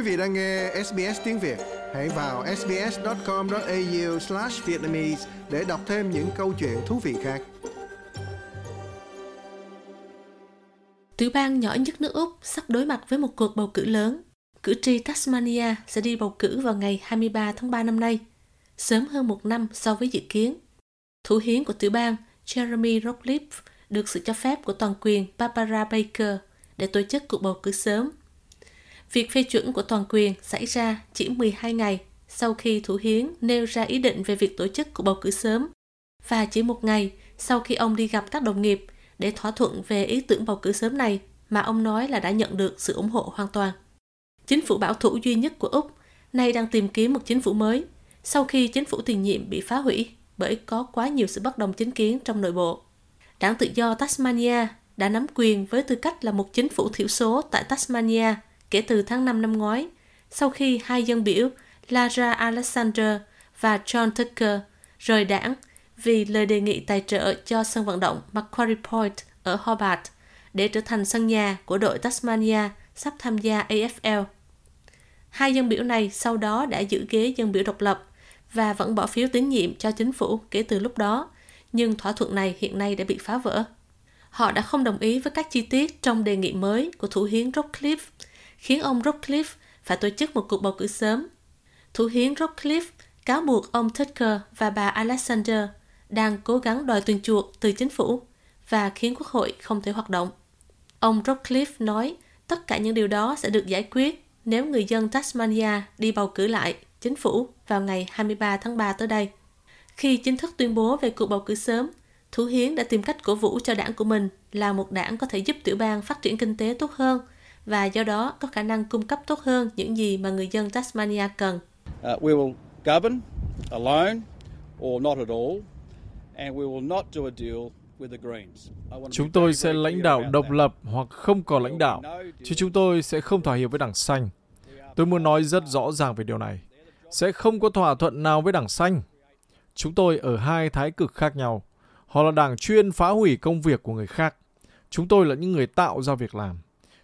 Quý vị đang nghe SBS tiếng Việt, hãy vào sbs.com.au/vietnamese để đọc thêm những câu chuyện thú vị khác. Tiểu bang nhỏ nhất nước Úc sắp đối mặt với một cuộc bầu cử lớn. Cử tri Tasmania sẽ đi bầu cử vào ngày 23 tháng 3 năm nay, sớm hơn một năm so với dự kiến. Thủ hiến của tiểu bang Jeremy Rockcliffe được sự cho phép của toàn quyền Barbara Baker để tổ chức cuộc bầu cử sớm. Việc phê chuẩn của toàn quyền xảy ra chỉ 12 ngày sau khi Thủ hiến nêu ra ý định về việc tổ chức cuộc bầu cử sớm và chỉ một ngày sau khi ông đi gặp các đồng nghiệp để thỏa thuận về ý tưởng bầu cử sớm này mà ông nói là đã nhận được sự ủng hộ hoàn toàn. Chính phủ bảo thủ duy nhất của Úc nay đang tìm kiếm một chính phủ mới sau khi chính phủ tiền nhiệm bị phá hủy bởi có quá nhiều sự bất đồng chính kiến trong nội bộ. Đảng Tự do Tasmania đã nắm quyền với tư cách là một chính phủ thiểu số tại Tasmania kể từ tháng 5 năm ngoái, sau khi hai dân biểu Lara Alexander và John Tucker rời đảng vì lời đề nghị tài trợ cho sân vận động Macquarie Point ở Hobart để trở thành sân nhà của đội Tasmania sắp tham gia AFL. Hai dân biểu này sau đó đã giữ ghế dân biểu độc lập và vẫn bỏ phiếu tín nhiệm cho chính phủ kể từ lúc đó, nhưng thỏa thuận này hiện nay đã bị phá vỡ. Họ đã không đồng ý với các chi tiết trong đề nghị mới của thủ hiến Rockcliffe, khiến ông Rockcliffe phải tổ chức một cuộc bầu cử sớm. Thủ hiến Rockcliffe cáo buộc ông Tucker và bà Alexander đang cố gắng đòi tiền chuộc từ chính phủ và khiến quốc hội không thể hoạt động. Ông Rockcliffe nói tất cả những điều đó sẽ được giải quyết nếu người dân Tasmania đi bầu cử lại chính phủ vào ngày 23 tháng 3 tới đây. Khi chính thức tuyên bố về cuộc bầu cử sớm, Thủ Hiến đã tìm cách cổ vũ cho đảng của mình là một đảng có thể giúp tiểu bang phát triển kinh tế tốt hơn và do đó có khả năng cung cấp tốt hơn những gì mà người dân Tasmania cần. Uh, we will govern alone or not at all and we will not do a deal Chúng tôi sẽ lãnh đạo độc lập hoặc không có lãnh đạo, chứ chúng tôi sẽ không thỏa hiệp với đảng xanh. Tôi muốn nói rất rõ ràng về điều này. Sẽ không có thỏa thuận nào với đảng xanh. Chúng tôi ở hai thái cực khác nhau. Họ là đảng chuyên phá hủy công việc của người khác. Chúng tôi là những người tạo ra việc làm.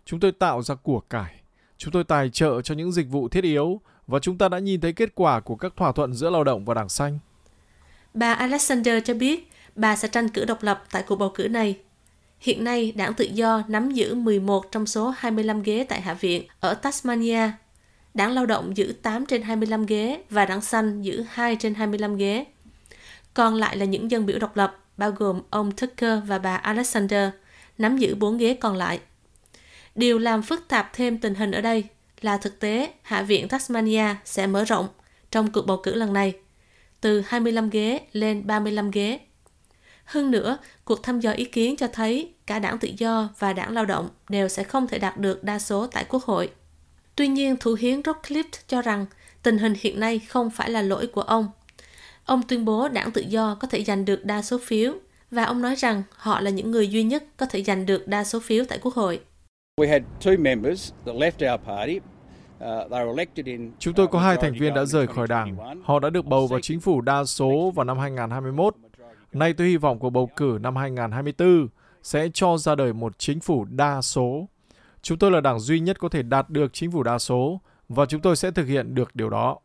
Chúng tôi tạo ra của cải. Chúng tôi tài trợ cho những dịch vụ thiết yếu và chúng ta đã nhìn thấy kết quả của các thỏa thuận giữa lao động và đảng xanh. Bà Alexander cho biết bà sẽ tranh cử độc lập tại cuộc bầu cử này. Hiện nay, đảng tự do nắm giữ 11 trong số 25 ghế tại Hạ viện ở Tasmania. Đảng lao động giữ 8 trên 25 ghế và đảng xanh giữ 2 trên 25 ghế. Còn lại là những dân biểu độc lập, bao gồm ông Tucker và bà Alexander, nắm giữ 4 ghế còn lại. Điều làm phức tạp thêm tình hình ở đây là thực tế Hạ viện Tasmania sẽ mở rộng trong cuộc bầu cử lần này, từ 25 ghế lên 35 ghế. Hơn nữa, cuộc thăm dò ý kiến cho thấy cả đảng tự do và đảng lao động đều sẽ không thể đạt được đa số tại Quốc hội. Tuy nhiên, thủ hiến Rockcliffe cho rằng tình hình hiện nay không phải là lỗi của ông. Ông tuyên bố đảng tự do có thể giành được đa số phiếu và ông nói rằng họ là những người duy nhất có thể giành được đa số phiếu tại Quốc hội. Chúng tôi có hai thành viên đã rời khỏi đảng. Họ đã được bầu vào chính phủ đa số vào năm 2021 Nay tôi hy vọng cuộc bầu cử năm 2024 sẽ cho ra đời một chính phủ đa số. Chúng tôi là đảng duy nhất có thể đạt được chính phủ đa số và chúng tôi sẽ thực hiện được điều đó.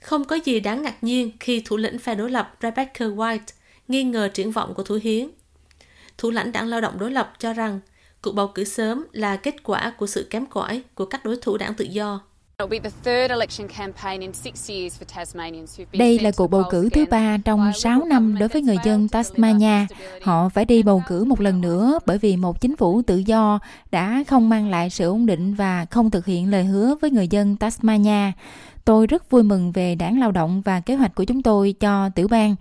Không có gì đáng ngạc nhiên khi thủ lĩnh phe đối lập Rebecca White nghi ngờ triển vọng của Thủ Hiến. Thủ lãnh đảng lao động đối lập cho rằng cuộc bầu cử sớm là kết quả của sự kém cỏi của các đối thủ đảng tự do đây là cuộc bầu cử thứ ba trong 6 năm đối với người dân Tasmania. Họ phải đi bầu cử một lần nữa bởi vì một chính phủ tự do đã không mang lại sự ổn định và không thực hiện lời hứa với người dân Tasmania. Tôi rất vui mừng về đảng lao động và kế hoạch của chúng tôi cho tiểu bang.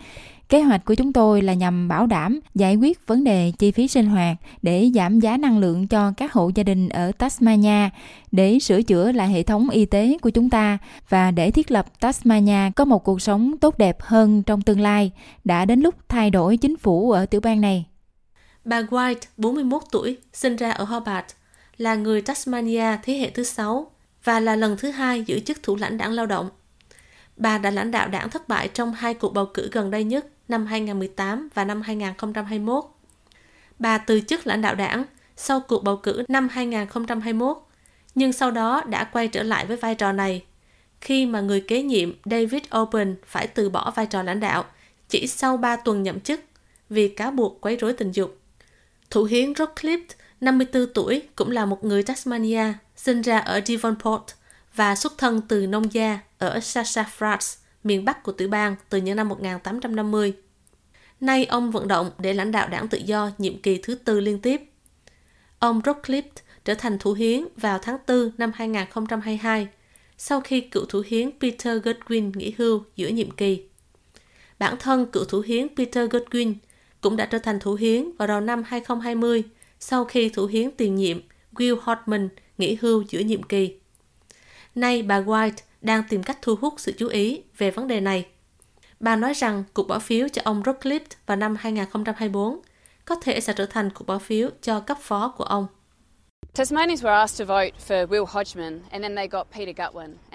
Kế hoạch của chúng tôi là nhằm bảo đảm giải quyết vấn đề chi phí sinh hoạt để giảm giá năng lượng cho các hộ gia đình ở Tasmania, để sửa chữa lại hệ thống y tế của chúng ta và để thiết lập Tasmania có một cuộc sống tốt đẹp hơn trong tương lai. Đã đến lúc thay đổi chính phủ ở tiểu bang này. Bà White, 41 tuổi, sinh ra ở Hobart, là người Tasmania thế hệ thứ sáu và là lần thứ hai giữ chức thủ lãnh đảng lao động. Bà đã lãnh đạo đảng thất bại trong hai cuộc bầu cử gần đây nhất năm 2018 và năm 2021. Bà từ chức lãnh đạo đảng sau cuộc bầu cử năm 2021, nhưng sau đó đã quay trở lại với vai trò này khi mà người kế nhiệm David Open phải từ bỏ vai trò lãnh đạo chỉ sau 3 tuần nhậm chức vì cáo buộc quấy rối tình dục. Thủ hiến Rockcliffe, 54 tuổi, cũng là một người Tasmania, sinh ra ở Devonport và xuất thân từ nông gia ở Sassafras, miền Bắc của tiểu bang từ những năm 1850. Nay ông vận động để lãnh đạo đảng tự do nhiệm kỳ thứ tư liên tiếp. Ông Rockcliffe trở thành thủ hiến vào tháng 4 năm 2022 sau khi cựu thủ hiến Peter Goodwin nghỉ hưu giữa nhiệm kỳ. Bản thân cựu thủ hiến Peter Goodwin cũng đã trở thành thủ hiến vào đầu năm 2020 sau khi thủ hiến tiền nhiệm Will Hortman nghỉ hưu giữa nhiệm kỳ. Nay bà White đang tìm cách thu hút sự chú ý về vấn đề này. Bà nói rằng cuộc bỏ phiếu cho ông Rockcliffe vào năm 2024 có thể sẽ trở thành cuộc bỏ phiếu cho cấp phó của ông.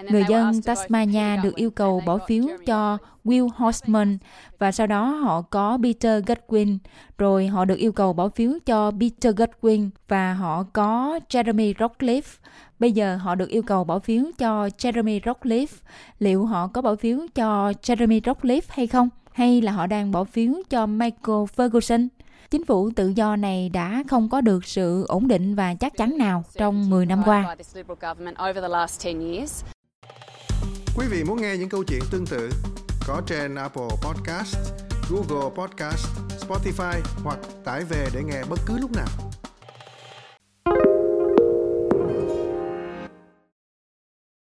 Người dân Tasmania được yêu cầu bỏ phiếu cho Will Hodgman và sau đó họ có Peter Goodwin, rồi họ được yêu cầu bỏ phiếu cho Peter Goodwin và họ có Jeremy Rockcliffe. Bây giờ họ được yêu cầu bỏ phiếu cho Jeremy Rockcliffe. Liệu họ có bỏ phiếu cho Jeremy Rockcliffe hay không? Hay là họ đang bỏ phiếu cho Michael Ferguson? Chính phủ tự do này đã không có được sự ổn định và chắc chắn nào trong 10 năm qua. Quý vị muốn nghe những câu chuyện tương tự có trên Apple Podcast, Google Podcast, Spotify hoặc tải về để nghe bất cứ lúc nào.